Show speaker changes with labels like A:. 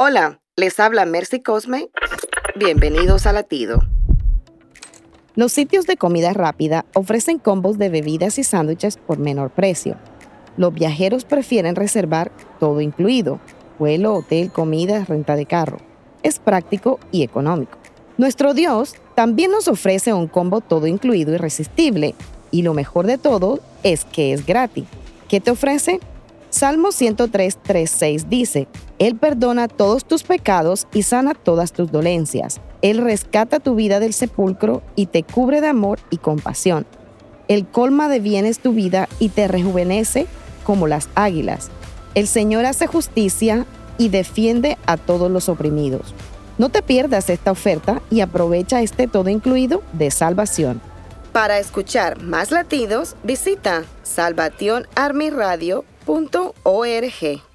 A: Hola, les habla Mercy Cosme. Bienvenidos a Latido.
B: Los sitios de comida rápida ofrecen combos de bebidas y sándwiches por menor precio. Los viajeros prefieren reservar todo incluido, vuelo, hotel, comida, renta de carro. Es práctico y económico. Nuestro Dios también nos ofrece un combo todo incluido irresistible y lo mejor de todo es que es gratis. ¿Qué te ofrece? Salmo 103, 6 dice, Él perdona todos tus pecados y sana todas tus dolencias. Él rescata tu vida del sepulcro y te cubre de amor y compasión. Él colma de bienes tu vida y te rejuvenece como las águilas. El Señor hace justicia y defiende a todos los oprimidos. No te pierdas esta oferta y aprovecha este todo incluido de salvación.
A: Para escuchar más latidos, visita salvationarmyradio.org.